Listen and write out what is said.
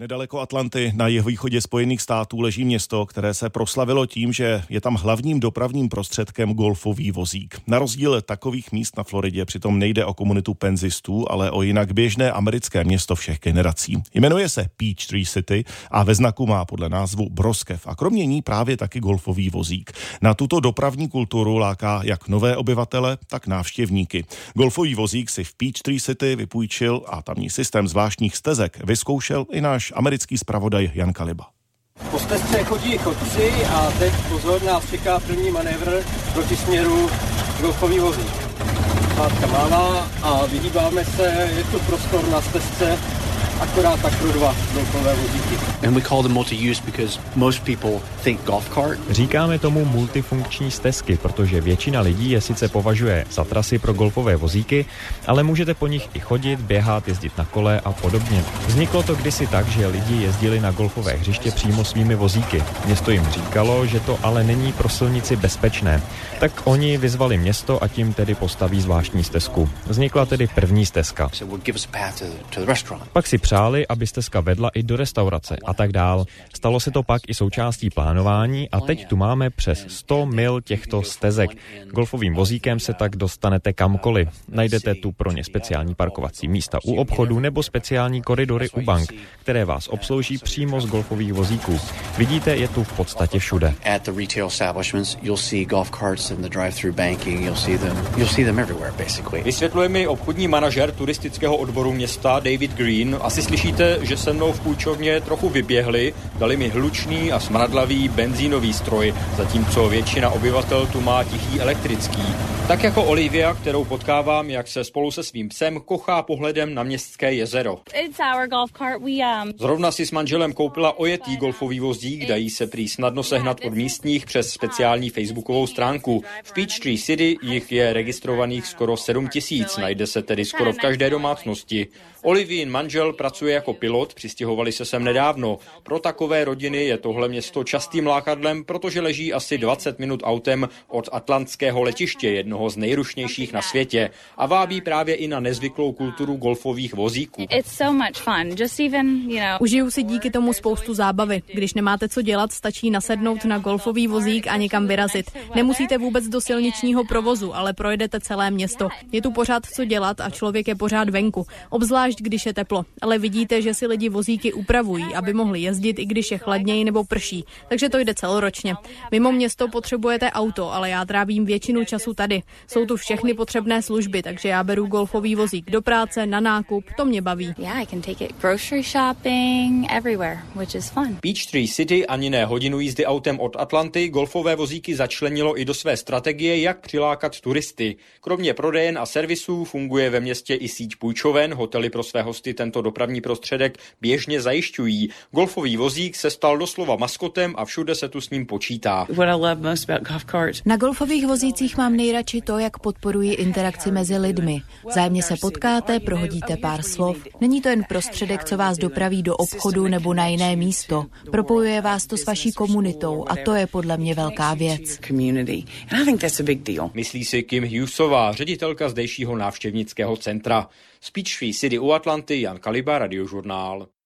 Nedaleko Atlanty na jihovýchodě Spojených států leží město, které se proslavilo tím, že je tam hlavním dopravním prostředkem golfový vozík. Na rozdíl takových míst na Floridě přitom nejde o komunitu penzistů, ale o jinak běžné americké město všech generací. Jmenuje se Peachtree City a ve znaku má podle názvu broskev a kromě ní právě taky golfový vozík. Na tuto dopravní kulturu láká jak nové obyvatele, tak návštěvníky. Golfový vozík si v Peachtree City vypůjčil a tamní systém zvláštních stezek vyzkoušel i náš americký zpravodaj Jan Kaliba. Po stezce chodí chodci a teď pozor, nás čeká první manévr proti směru golfový vozík. Pátka mává a vyhýbáme se, je tu prostor na stezce, akorát tak pro dva golfové vozíky. And we call them multi-use because most people think golf cart. Říkáme tomu multifunkční stezky, protože většina lidí je sice považuje za trasy pro golfové vozíky, ale můžete po nich i chodit, běhat, jezdit na kole a podobně. Vzniklo to kdysi tak, že lidi jezdili na golfové hřiště přímo svými vozíky. Město jim říkalo, že to ale není pro silnici bezpečné. Tak oni vyzvali město a tím tedy postaví zvláštní stezku. Vznikla tedy první stezka. Pak si přáli, aby stezka vedla i do restaurace a tak dál. Stalo se to pak i součástí plánování a teď tu máme přes 100 mil těchto stezek. Golfovým vozíkem se tak dostanete kamkoliv. Najdete tu pro ně speciální parkovací místa u obchodu nebo speciální koridory u bank, které vás obslouží přímo z golfových vozíků. Vidíte, je tu v podstatě všude. At the retail establishments, you'll see golf carts in the drive-through banking. You'll see them. You'll see them everywhere, basically. Vysvětluje mi obchodní manažer turistického odboru města David Green. Asi slyšíte, že se mnou v půjčovně trochu vyběhli, dali mi hlučný a smradlavý benzínový stroj, zatímco většina obyvatel tu má tichý elektrický. Tak jako Olivia, kterou potkávám, jak se spolu se svým psem kochá pohledem na městské jezero. Um Zrovna si s manželem koupila ojetý golfový vozík, dají se prý snadno sehnat od místních přes speciální facebookovou stránku. V Peachtree City jich je registrovaných skoro 7 tisíc, najde se tedy skoro v každé domácnosti. Olivin manžel pracuje jako pilot, přistěhovali se sem nedávno. Pro takové rodiny je tohle město častým lákadlem, protože leží asi 20 minut autem od atlantského letiště, jednoho z nejrušnějších na světě. A vábí právě i na nezvyklou kulturu golfových vozíků. it's so much fun. Just even, you know, Užiju si díky tomu spoustu zábavy. Když nemáte co dělat, stačí nasednout na golfový vozík a někam vyrazit. Nemusíte vůbec do silničního provozu, ale projedete celé město. Je tu pořád co dělat a člověk je pořád venku, obzvlášť když je teplo. Ale vidíte, že si lidi vozíky upravují, aby mohli jezdit, i když je chladněji nebo prší. Takže to jde celoročně. Mimo město potřebujete auto, ale já trávím většinu času tady. Jsou tu všechny potřebné služby, takže já beru golfový vozík do práce, na nákup, to mě baví. yeah, I can take it grocery shopping everywhere, which is fun. Peachtree City ani ne hodinu jízdy autem od Atlanty golfové vozíky začlenilo i do své strategie, jak přilákat turisty. Kromě prodejen a servisů funguje ve městě i síť půjčoven, hotely pro své hosty tento dopravní prostředek běžně zajišťují. Golfový vozík se stal doslova maskotem a všude se tu s ním počítá. What I love most about golf carts Na golfových vozících mám nejradši to, jak podporují interakci mezi lidmi. Zájemně se potkáte, prohodíte pár slov. Není to jen prostředek, co vás dopraví do obchodu nebo na jiné místo. Propojuje vás to s vaší komunitou a to je podle mě velká věc. community. And I think that's a big deal. Myslí si Kim Hughesová, ředitelka zdejšího návštěvnického centra. Z Peachtree City u Atlanty, Jan Kaliba, Radiožurnál.